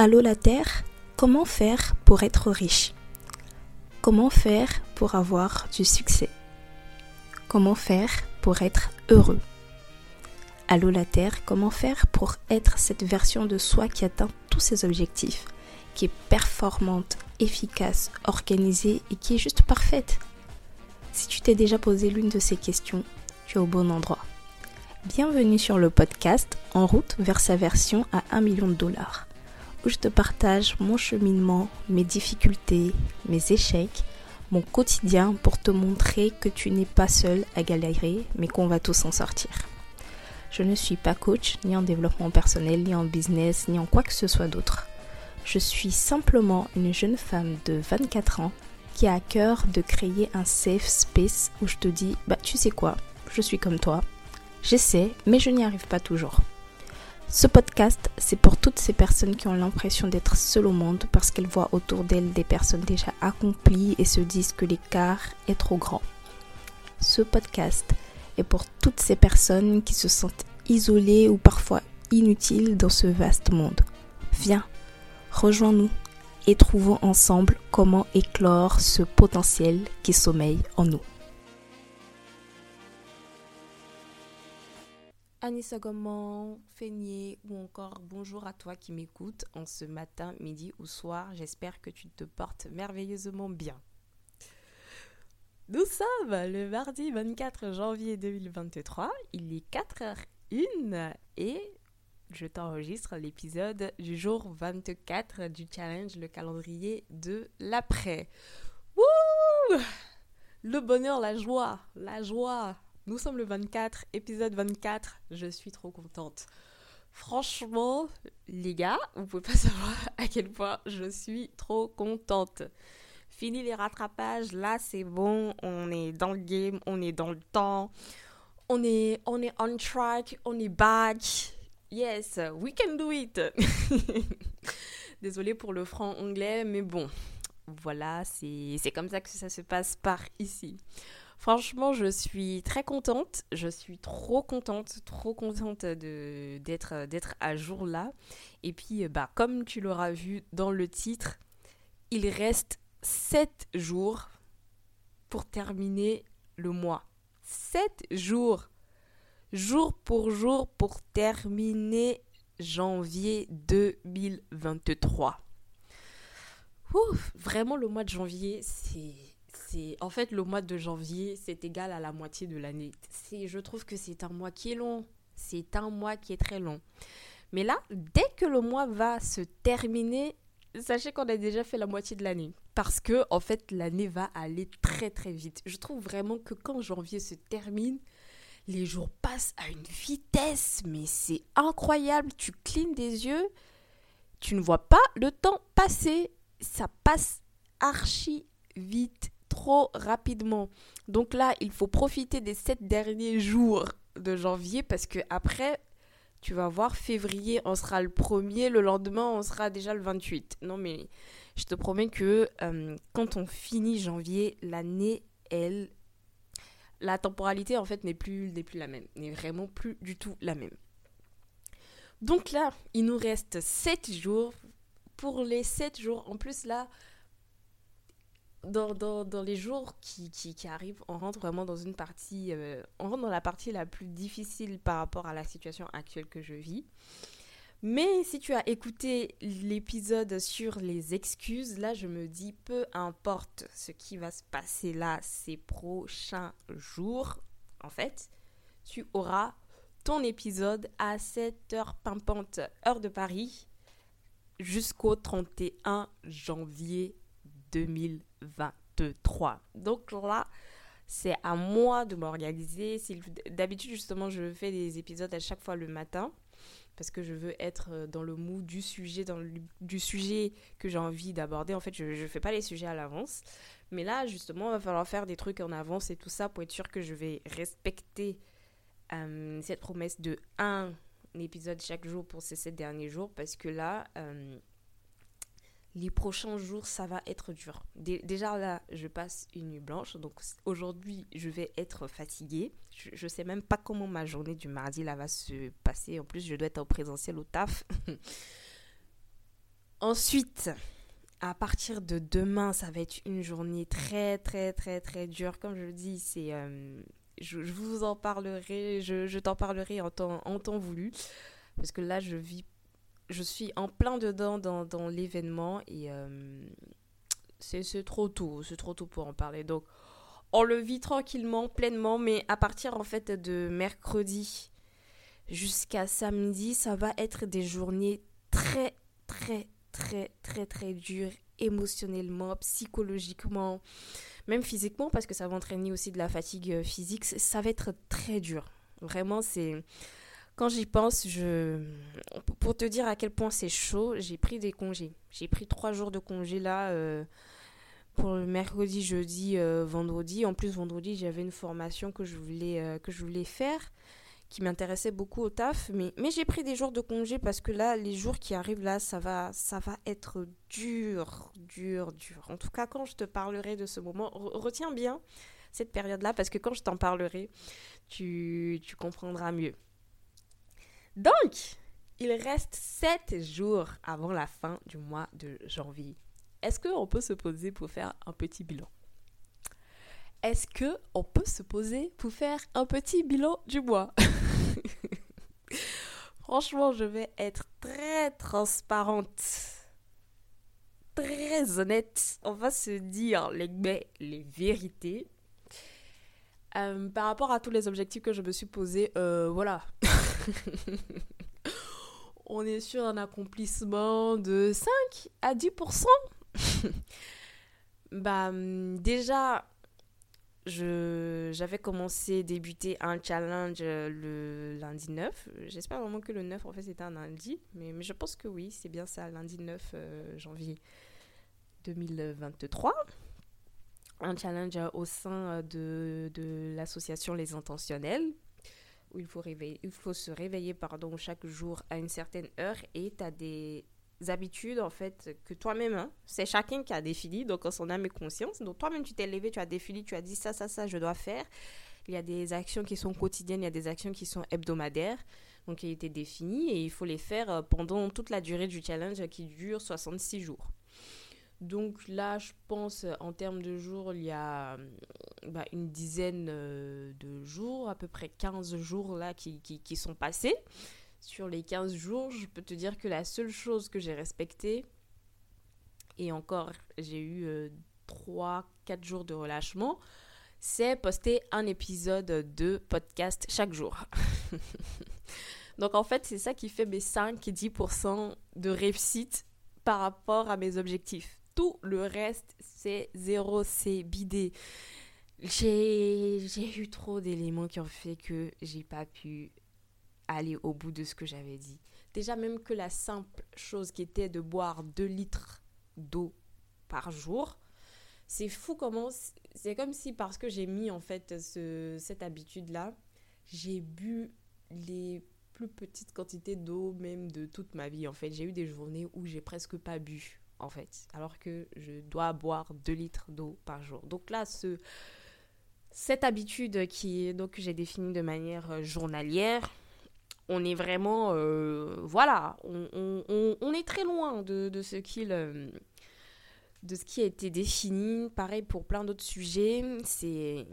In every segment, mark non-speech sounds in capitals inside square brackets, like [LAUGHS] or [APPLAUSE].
Allô la Terre, comment faire pour être riche? Comment faire pour avoir du succès? Comment faire pour être heureux? Allô la Terre, comment faire pour être cette version de soi qui atteint tous ses objectifs, qui est performante, efficace, organisée et qui est juste parfaite? Si tu t'es déjà posé l'une de ces questions, tu es au bon endroit. Bienvenue sur le podcast En route vers sa version à 1 million de dollars où je te partage mon cheminement, mes difficultés, mes échecs, mon quotidien pour te montrer que tu n'es pas seul à galérer, mais qu'on va tous en sortir. Je ne suis pas coach, ni en développement personnel, ni en business, ni en quoi que ce soit d'autre. Je suis simplement une jeune femme de 24 ans qui a à cœur de créer un safe space où je te dis, bah tu sais quoi, je suis comme toi. J'essaie, mais je n'y arrive pas toujours. Ce podcast, c'est pour toutes ces personnes qui ont l'impression d'être seules au monde parce qu'elles voient autour d'elles des personnes déjà accomplies et se disent que l'écart est trop grand. Ce podcast est pour toutes ces personnes qui se sentent isolées ou parfois inutiles dans ce vaste monde. Viens, rejoins-nous et trouvons ensemble comment éclore ce potentiel qui sommeille en nous. Anissa Goman, Feigné ou encore bonjour à toi qui m'écoutes en ce matin, midi ou soir. J'espère que tu te portes merveilleusement bien. Nous sommes le mardi 24 janvier 2023. Il est 4h01 et je t'enregistre l'épisode du jour 24 du challenge, le calendrier de l'après. Wouh Le bonheur, la joie, la joie, nous sommes le 24, épisode 24. Je suis trop contente. Franchement, les gars, vous pouvez pas [LAUGHS] savoir à quel point je suis trop contente. Fini les rattrapages, là c'est bon, on est dans le game, on est dans le temps, on est, on est on track, on est back. Yes, we can do it. [LAUGHS] Désolée pour le franc anglais, mais bon, voilà, c'est comme ça que ça se passe par ici. Franchement, je suis très contente. Je suis trop contente, trop contente d'être à jour là. Et puis, euh, bah, comme tu l'auras vu dans le titre, il reste 7 jours pour terminer le mois. 7 jours. Jour pour jour pour terminer janvier 2023. Ouf, vraiment le mois de janvier, c'est c'est en fait le mois de janvier, c'est égal à la moitié de l'année. Je trouve que c'est un mois qui est long, c'est un mois qui est très long. Mais là, dès que le mois va se terminer, sachez qu'on a déjà fait la moitié de l'année parce que en fait, l'année va aller très très vite. Je trouve vraiment que quand janvier se termine, les jours passent à une vitesse, mais c'est incroyable. Tu clignes des yeux, tu ne vois pas le temps passer. Ça passe archi vite rapidement. Donc là, il faut profiter des sept derniers jours de janvier parce que après, tu vas voir, février, on sera le premier, le lendemain, on sera déjà le 28. Non, mais je te promets que euh, quand on finit janvier, l'année, elle. La temporalité, en fait, n'est plus, n'est plus la même. N'est vraiment plus du tout la même. Donc là, il nous reste 7 jours. Pour les 7 jours, en plus là, dans, les jours qui, arrivent, on rentre vraiment dans une partie, euh, on rentre dans la partie la plus difficile par rapport à la situation actuelle que je vis. Mais si tu as écouté l'épisode sur les excuses, là je me dis peu importe ce qui va se passer là ces prochains jours, en fait, tu auras ton épisode à 7h pimpante, heure de Paris, jusqu'au 31 janvier 2023. Donc là, c'est à moi de m'organiser. D'habitude, justement, je fais des épisodes à chaque fois le matin parce que je veux être euh, dans le mood du sujet, du sujet que j'ai envie d'aborder. En fait, je ne fais pas les sujets à l'avance. Mais là, justement, il va falloir faire des trucs en avance et tout ça pour être sûr que je vais respecter euh, cette promesse de un épisode chaque jour pour ces sept derniers jours parce que là, euh, les prochains jours, ça va être dur. déjà là, je passe une nuit blanche, donc aujourd'hui, je vais être fatiguée. Je ne sais même pas comment ma journée du mardi là va se passer. En plus, je dois être en présentiel au taf. [LAUGHS] Ensuite, à partir de demain, ça va être une journée très, très, très, très dure. Comme je le dis, c'est, euh, je, vous en parlerai, je, t'en parlerai en temps, en temps voulu. Parce que là, je vis, je suis en plein dedans dans, l'événement et euh, c'est, trop tôt, c'est trop tôt pour en parler. Donc, on le vit tranquillement, pleinement, mais à partir en fait de mercredi jusqu'à samedi, ça va être des journées très, très, très, très, très dur émotionnellement, psychologiquement, même physiquement, parce que ça va entraîner aussi de la fatigue euh, physique. Ça va être très dur. Vraiment, c'est. Quand j'y pense, je. Pour te dire à quel point c'est chaud, j'ai pris des congés. J'ai pris trois jours de congés là. Euh, pour le mercredi, jeudi, euh, vendredi. En plus, vendredi, j'avais une formation que je voulais, que je voulais faire qui m'intéressait beaucoup au taf. Mais, mais j'ai pris des jours de congé parce que là, les jours qui arrivent là, ça va, ça va être dur, dur, dur. En tout cas, quand je te parlerai de ce moment, retiens bien cette période-là parce que quand je t'en parlerai, tu, tu comprendras mieux. Donc, il reste 7 jours avant la fin du mois de janvier. Est-ce qu'on peut se poser pour faire un petit bilan? Est-ce qu'on peut se poser pour faire un petit bilan du mois? [LAUGHS] Franchement, je vais être très transparente, très honnête. On va se dire les, vérités. Euh, par rapport à tous les objectifs que je me suis posés, euh, voilà. [LAUGHS] On est sur un accomplissement de 5 à 10%. [LAUGHS] bah, déjà, j'avais commencé, débuté un challenge euh, le lundi 9. J'espère vraiment que le 9, en fait, c'était un lundi. Mais, mais, je pense que oui, c'est bien ça, lundi 9 euh, janvier 2023. Un challenge euh, au sein de l'association Les Intentionnels, où il faut, se réveiller pardon, chaque jour à une certaine heure et tu as des habitudes en fait que toi-même, hein, c'est chacun qui a défini, donc en son âme et conscience. Donc toi-même tu t'es levé, tu as défini, tu as dit ça, ça, ça, je dois faire. Il y a des actions qui sont quotidiennes, il y a des actions qui sont hebdomadaires, donc qui ont été définies et il faut les faire euh, pendant toute la durée du challenge qui dure 66 jours. Donc là, je pense en termes de jours, il y a bah, une dizaine euh, de jours, à peu près 15 jours là qui, qui, qui sont passés sur les 15 jours, je peux te dire que la seule chose que j'ai respectée, et encore j'ai eu 3-4 euh, jours de relâchement, c'est poster un épisode de podcast chaque jour. [LAUGHS] Donc en fait, c'est ça qui fait mes 5-10% de réussite par rapport à mes objectifs. Tout le reste, c'est zéro, c'est bidé. J'ai eu trop d'éléments qui ont fait que j'ai pas pu aller au bout de ce que j'avais dit. Déjà, même que la simple chose qui était de boire 2 litres d'eau par jour, c'est fou comment. C'est comme si, parce que j'ai mis en fait ce, cette habitude-là, j'ai bu les plus petites quantités d'eau, même de toute ma vie. En fait, j'ai eu des journées où j'ai presque pas bu, en fait, alors que je dois boire 2 litres d'eau par jour. Donc là, ce, cette habitude qui donc j'ai définie de manière journalière, on est vraiment, euh, voilà, on, est très loin de, ce qu'il, euh, de ce qui a été défini. Pareil pour plein d'autres sujets, c'est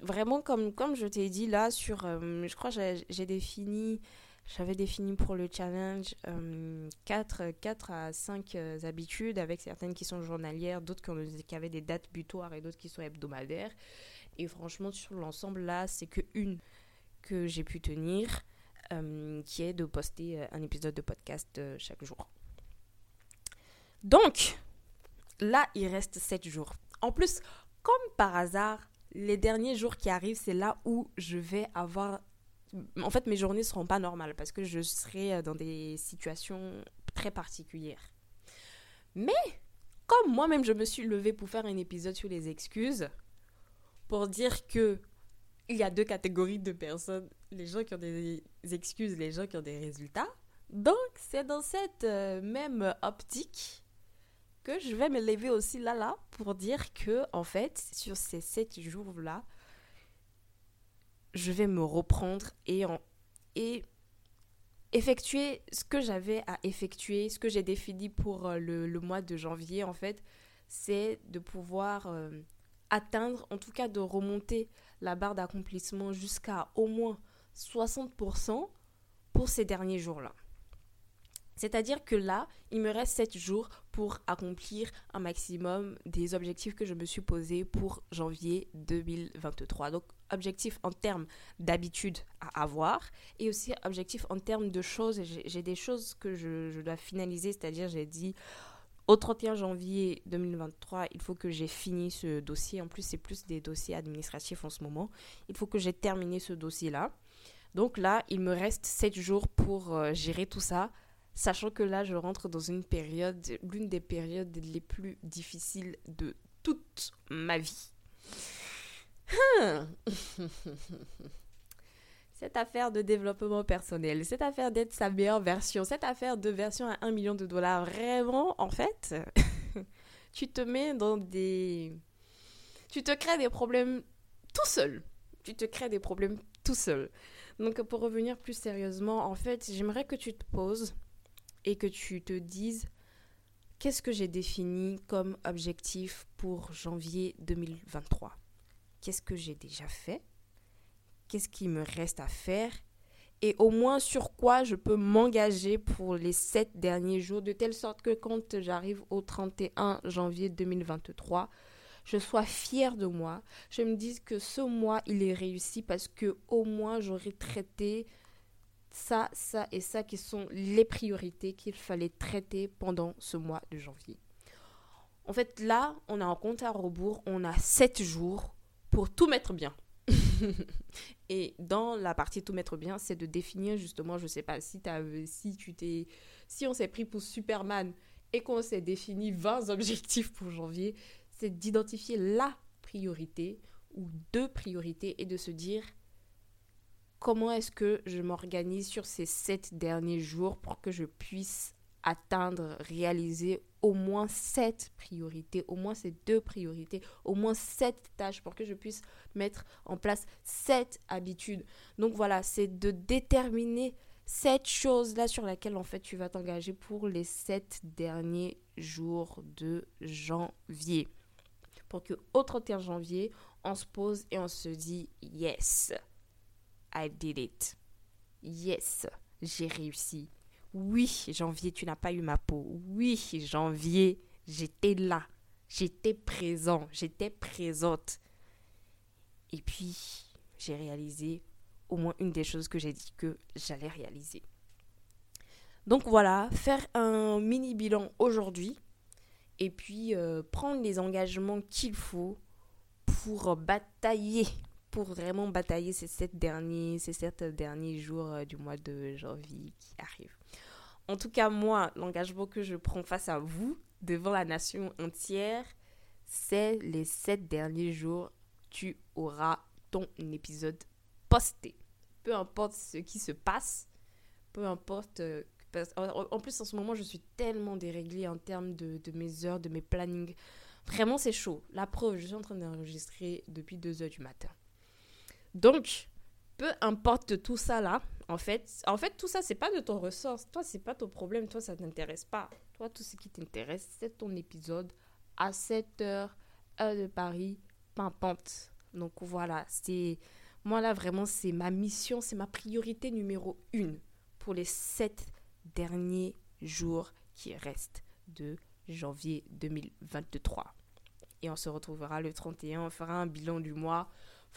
vraiment comme, comme je t'ai dit là sur, euh, je crois j'ai défini, j'avais défini pour le challenge 4, 4 à 5 habitudes avec certaines qui sont journalières, d'autres qui, avaient des dates butoirs et d'autres qui sont hebdomadaires. Et franchement, sur l'ensemble là, c'est que une que j'ai pu tenir, euh, qui est de poster euh, un épisode de podcast euh, chaque jour. Donc, là, il reste 7 jours. En plus, comme par hasard, les derniers jours qui arrivent, c'est là où je vais avoir... En fait, mes journées seront pas normales parce que je serai dans des situations très particulières. Mais, comme moi-même, je me suis levée pour faire un épisode sur les excuses, pour dire que il y a deux catégories de personnes, les gens qui ont des excuses, les gens qui ont des résultats. Donc, c'est dans cette euh, même optique que je vais me lever aussi là, là, pour dire que, en fait, sur ces sept jours-là, je vais me reprendre et, effectué ce que j'avais à effectuer, ce que j'ai défini pour euh, le, mois de janvier, en fait, c'est de pouvoir euh, atteindre, en tout cas de remonter la barre d'accomplissement jusqu'à au moins 60% pour ces derniers jours-là. C'est-à-dire que là, il me reste 7 jours pour accomplir un maximum des objectifs que je me suis posés pour janvier 2023. Donc, objectif en termes d'habitude à avoir et aussi objectif en termes de choses. J'ai des choses que je, dois finaliser, c'est-à-dire j'ai dit au 31 janvier 2023, il faut que j'ai fini ce dossier. En plus, c'est plus des dossiers administratifs en ce moment. Il faut que j'ai terminé ce dossier-là. Donc là, il me reste 7 jours pour euh, gérer tout ça sachant que là, je rentre dans une période, l'une des périodes les plus difficiles de toute ma vie. [LAUGHS] Cette affaire de développement personnel, cette affaire d'être sa meilleure version, cette affaire de version à 1 million de dollars, vraiment, en fait, [LAUGHS] tu te mets dans des... Tu te crées des problèmes tout seul. Tu te crées des problèmes tout seul. Donc pour revenir plus sérieusement, en fait, j'aimerais que tu te poses et que tu te dises qu'est-ce que j'ai défini comme objectif pour janvier 2023 Qu'est-ce que j'ai déjà fait? Qu'est-ce qui me reste à faire? Et au moins sur quoi je peux m'engager pour les sept derniers jours, de telle sorte que quand j'arrive au 31 janvier 2023, je sois fière de moi, je me dise que ce mois il est réussi parce que au moins j'aurai traité ça, ça et ça qui sont les priorités qu'il fallait traiter pendant ce mois de janvier. En fait, là, on a un compte à rebours, on a 7 jours pour tout mettre bien. [LAUGHS] et dans la partie tout mettre bien, c'est de définir justement, je sais pas, si, as, si tu t'es, si on s'est pris pour Superman et qu'on s'est défini 20 [LAUGHS] objectifs pour janvier, c'est d'identifier la priorité ou deux priorités et de se dire comment est-ce que je m'organise sur ces sept derniers jours pour que je puisse atteindre, réaliser au moins sept priorités, au moins ces deux priorités, au moins sept tâches pour que je puisse mettre en place sept habitudes. Donc voilà, c'est de déterminer cette chose-là sur laquelle en fait tu vas t'engager pour les sept derniers jours de janvier. Pour que au 31 janvier, on se pose et on se dit yes. I did it. Yes, j'ai réussi. Oui, janvier, tu n'as pas eu ma peau. Oui, janvier, j'étais là. J'étais présent. J'étais présente. Et puis, j'ai réalisé au moins une des choses que j'ai dit que j'allais réaliser. Donc voilà, faire un mini bilan aujourd'hui et puis euh, prendre les engagements qu'il faut pour batailler pour vraiment batailler ces sept derniers, ces derniers jours euh, du mois de janvier qui arrivent. En tout cas, moi, l'engagement que je prends face à vous, devant la nation entière, c'est les sept derniers jours, tu auras ton épisode posté. Peu importe ce qui se passe, peu importe... Euh, en plus, en ce moment, je suis tellement déréglée en termes de, de mes heures, de mes plannings. Vraiment, c'est chaud. La preuve, je suis en train d'enregistrer depuis 2 heures du matin. Donc, peu importe tout ça là, en fait, en fait tout ça c'est pas de ton ressort, toi c'est pas ton problème, toi ça t'intéresse pas. Toi tout ce qui t'intéresse c'est ton épisode à 7 heures heure de Paris, pimpante. Donc voilà, c'est moi là vraiment c'est ma mission, c'est ma priorité numéro une pour les 7 derniers jours qui restent de janvier 2023. Et on se retrouvera le 31, on fera un bilan du mois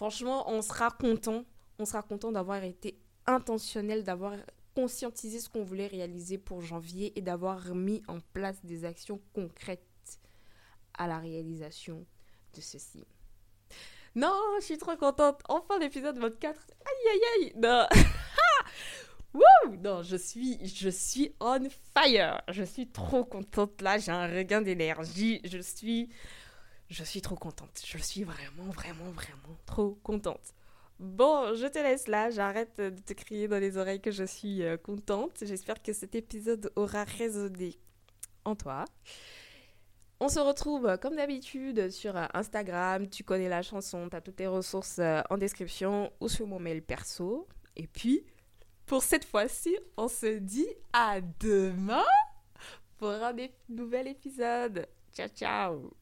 franchement, on sera content. On sera content d'avoir été intentionnel, d'avoir conscientisé ce qu'on voulait réaliser pour janvier et d'avoir mis en place des actions concrètes à la réalisation de ceci. Non, je suis trop contente. Enfin, l'épisode 24. Aïe, aïe, aïe. Non. [LAUGHS] Non, je suis, je suis on fire. Je suis trop contente là. J'ai un regain d'énergie. Je suis je suis trop contente. Je suis vraiment, vraiment, vraiment trop contente. Bon, je te laisse là. J'arrête de te crier dans les oreilles que je suis euh, contente. J'espère que cet épisode aura résonné en toi. On se retrouve euh, comme d'habitude sur euh, Instagram. Tu connais la chanson, tu as toutes tes ressources en description ou sur mon mail perso. Et puis, pour cette fois-ci, on se dit à demain pour un nouvel épisode. Ciao, ciao